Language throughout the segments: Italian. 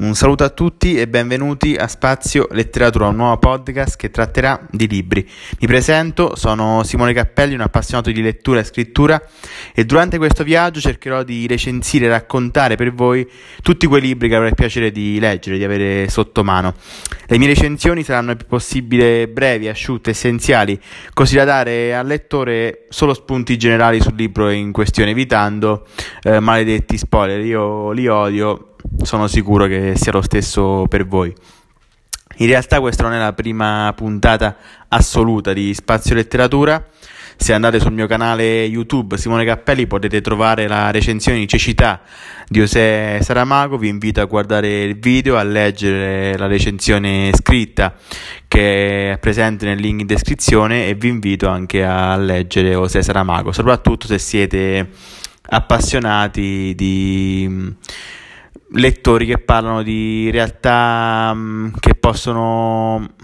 Un saluto a tutti e benvenuti a Spazio Letteratura, un nuovo podcast che tratterà di libri. Mi presento, sono Simone Cappelli, un appassionato di lettura e scrittura e durante questo viaggio cercherò di recensire e raccontare per voi tutti quei libri che avrei piacere di leggere, di avere sotto mano. Le mie recensioni saranno il più possibile brevi, asciutte, essenziali, così da dare al lettore solo spunti generali sul libro in questione, evitando eh, maledetti spoiler. Io li odio sono sicuro che sia lo stesso per voi. In realtà questa non è la prima puntata assoluta di Spazio Letteratura. Se andate sul mio canale YouTube Simone Cappelli potete trovare la recensione di cecità di José Saramago. Vi invito a guardare il video, a leggere la recensione scritta che è presente nel link in descrizione e vi invito anche a leggere José Saramago, soprattutto se siete appassionati di lettori che parlano di realtà um, che possono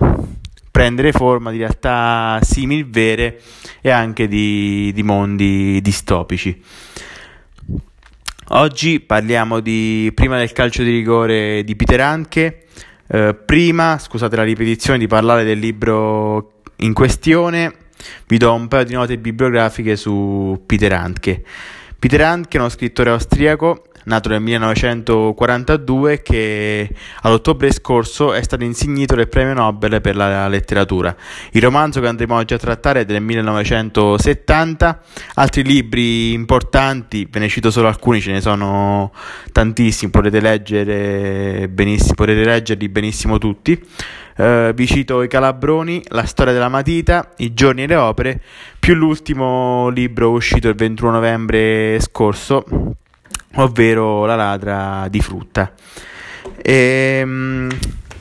prendere forma di realtà simili vere e anche di, di mondi distopici. Oggi parliamo di prima del calcio di rigore di Peter Anche, eh, prima, scusate la ripetizione, di parlare del libro in questione, vi do un paio di note bibliografiche su Peter Handke. Peter Handke è uno scrittore austriaco nato nel 1942, che all'ottobre scorso è stato insignito del premio Nobel per la letteratura. Il romanzo che andremo oggi a trattare è del 1970, altri libri importanti, ve ne cito solo alcuni, ce ne sono tantissimi, potete leggere benissimo, potete leggerli benissimo tutti. Uh, vi cito I Calabroni, La storia della matita, I giorni e le opere, più l'ultimo libro uscito il 21 novembre scorso, ovvero La ladra di frutta. E, ehm,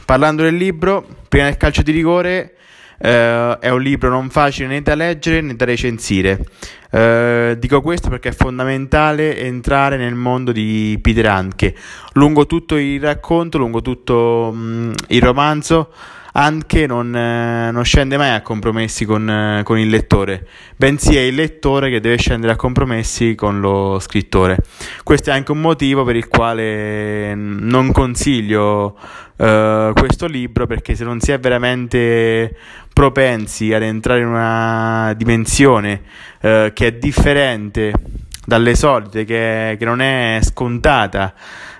parlando del libro, prima del calcio di rigore, eh, è un libro non facile né da leggere né da recensire. Eh, dico questo perché è fondamentale entrare nel mondo di Peter Hanke. Lungo tutto il racconto, lungo tutto mh, mm, il romanzo, anche non, eh, non scende mai a compromessi con, eh, con, il lettore, bensì è il lettore che deve scendere a compromessi con lo scrittore. Questo è anche un motivo per il quale non consiglio eh, questo libro perché se non si è veramente propensi ad entrare in una dimensione eh, che è differente dalle solite, che, che non è scontata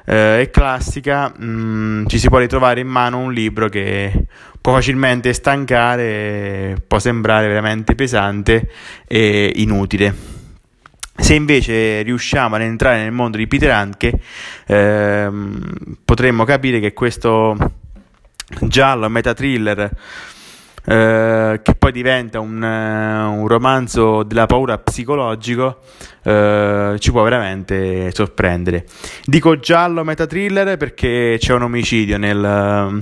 eh, e classica, mh, mm, ci si può ritrovare in mano un libro che può facilmente stancare, può sembrare veramente pesante e inutile. Se invece riusciamo ad entrare nel mondo di Peter Handke, ehm, potremmo capire che questo giallo meta thriller eh, che poi diventa un, uh, un, romanzo della paura psicologico, uh, ci può veramente sorprendere. Dico giallo meta thriller perché c'è un omicidio nel,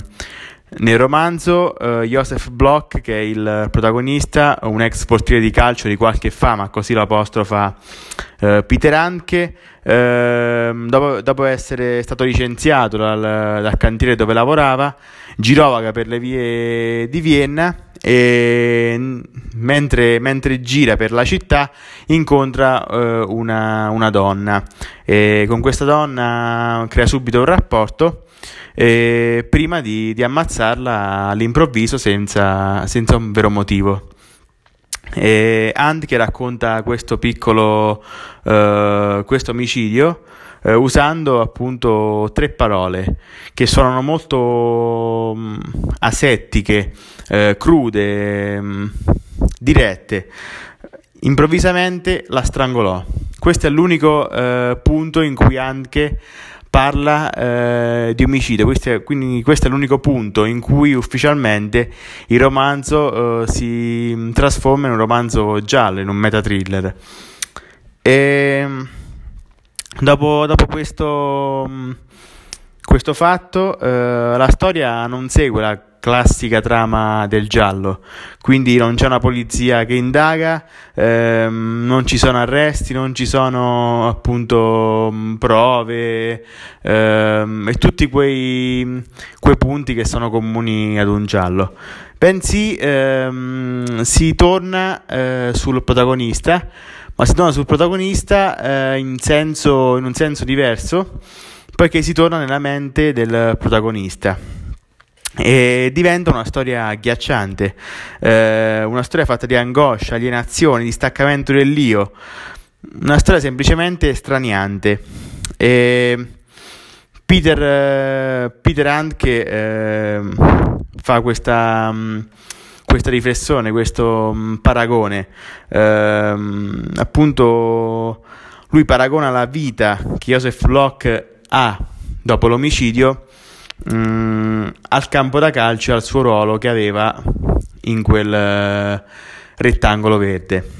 nel romanzo. Joseph Bloch, che è il protagonista, un ex portiere di calcio di qualche fama, così lo apostrofa Peter Hanke. Ehm, dopo, dopo, essere stato licenziato dal, dal cantiere dove lavorava, girovaga per le vie di Vienna e mentre, mentre gira per la città incontra uh, una, una, donna e con questa donna crea subito un rapporto eh, prima di, di, ammazzarla all'improvviso senza, senza un vero motivo. E Ant che racconta questo piccolo uh, questo omicidio uh, usando appunto tre parole che suonano molto um, asettiche, uh, crude, um, dirette. Improvvisamente la strangolò. Questo è l'unico punto in cui anche parla eh, di omicidio, questo è, quindi questo è l'unico punto in cui ufficialmente il romanzo eh, si trasforma in un romanzo giallo, in un meta thriller. E dopo, dopo questo, questo fatto, eh, la storia non segue la classica trama del giallo, quindi non c'è una polizia che indaga, ehm, non ci sono arresti, non ci sono appunto prove ehm, e tutti quei, quei, punti che sono comuni ad un giallo. Bensì ehm, si torna eh, sul protagonista, ma si torna sul protagonista eh, in, senso, in un senso diverso poiché si torna nella mente del protagonista e diventa una storia agghiacciante, eh, una storia fatta di angoscia, alienazione, distaccamento dell'io, una storia semplicemente straniante. E Peter, eh, Peter Handke eh, fa questa, mh, questa, riflessione, questo mh, paragone, ehm, appunto lui paragona la vita che Joseph Locke ha dopo l'omicidio mh, mm, al campo da calcio e al suo ruolo che aveva in quel uh, rettangolo verde.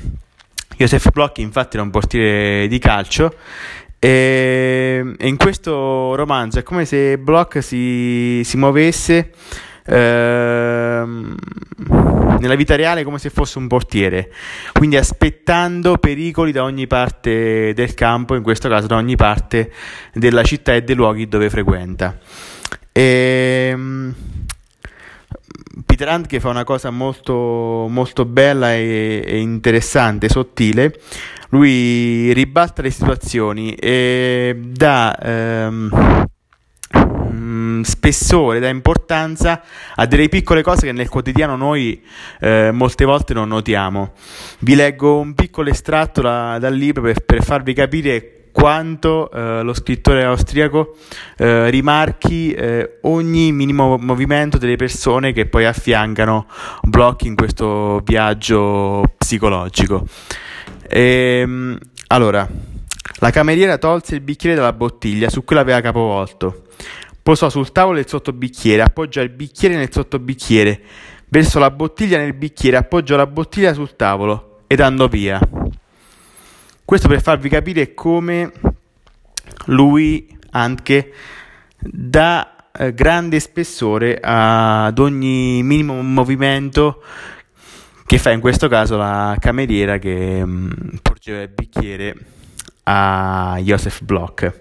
Joseph Bloch infatti era un portiere di calcio e, in questo romanzo è come se Bloch si, si muovesse ehm, nella vita reale come se fosse un portiere, quindi aspettando pericoli da ogni parte del campo, in questo caso da ogni parte della città e dei luoghi dove frequenta. E, ehm, Peter Hunt che fa una cosa molto, molto bella e, e, interessante, sottile, lui ribalta le situazioni e dà ehm, mm, spessore, dà importanza a delle piccole cose che nel quotidiano noi eh, molte volte non notiamo. Vi leggo un piccolo estratto da, dal libro per, per farvi capire quanto eh, lo scrittore austriaco eh, rimarchi eh, ogni minimo movimento delle persone che poi affiancano Bloch in questo viaggio psicologico. E, ehm, allora, la cameriera tolse il bicchiere dalla bottiglia su cui l'aveva capovolto. Posò sul tavolo il sottobicchiere, appoggiò il bicchiere nel sottobicchiere, versò la bottiglia nel bicchiere, appoggiò la bottiglia sul tavolo ed andò via. Questo per farvi capire come lui anche dà eh, grande spessore ad ogni minimo movimento che fa in questo caso la cameriera che mh, mm, porgeva il bicchiere a Joseph Bloch.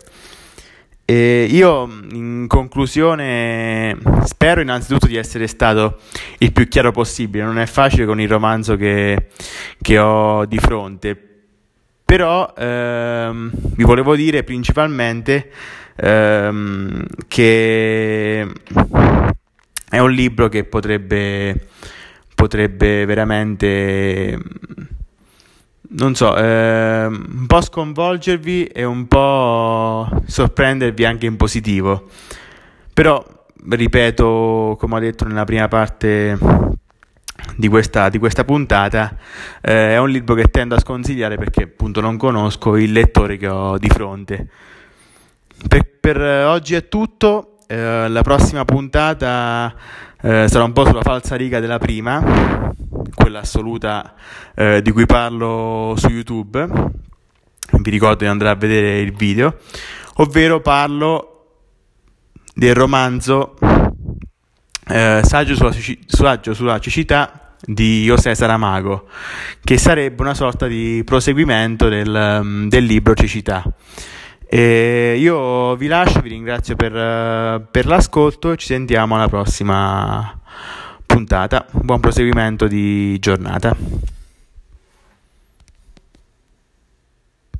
E io in conclusione spero innanzitutto di essere stato il più chiaro possibile, non è facile con il romanzo che, che ho di fronte, però ehm, vi volevo dire principalmente ehm, che è un libro che potrebbe, potrebbe veramente non so, eh, un po' sconvolgervi e un po' sorprendervi anche in positivo. Però, ripeto, come ho detto nella prima parte di questa, di questa puntata eh, è un libro che tendo a sconsigliare perché appunto non conosco il lettore che ho di fronte. Per, per oggi è tutto, eh, la prossima puntata eh, sarà un po' sulla falsa riga della prima, quella assoluta eh, di cui parlo su YouTube, vi ricordo di andare a vedere il video, ovvero parlo del romanzo eh, saggio, sulla, saggio sulla cecità di José Saramago, che sarebbe una sorta di proseguimento del, mm, del libro Cecità. E io vi lascio, vi ringrazio per, per l'ascolto e ci sentiamo alla prossima puntata. Buon proseguimento di giornata.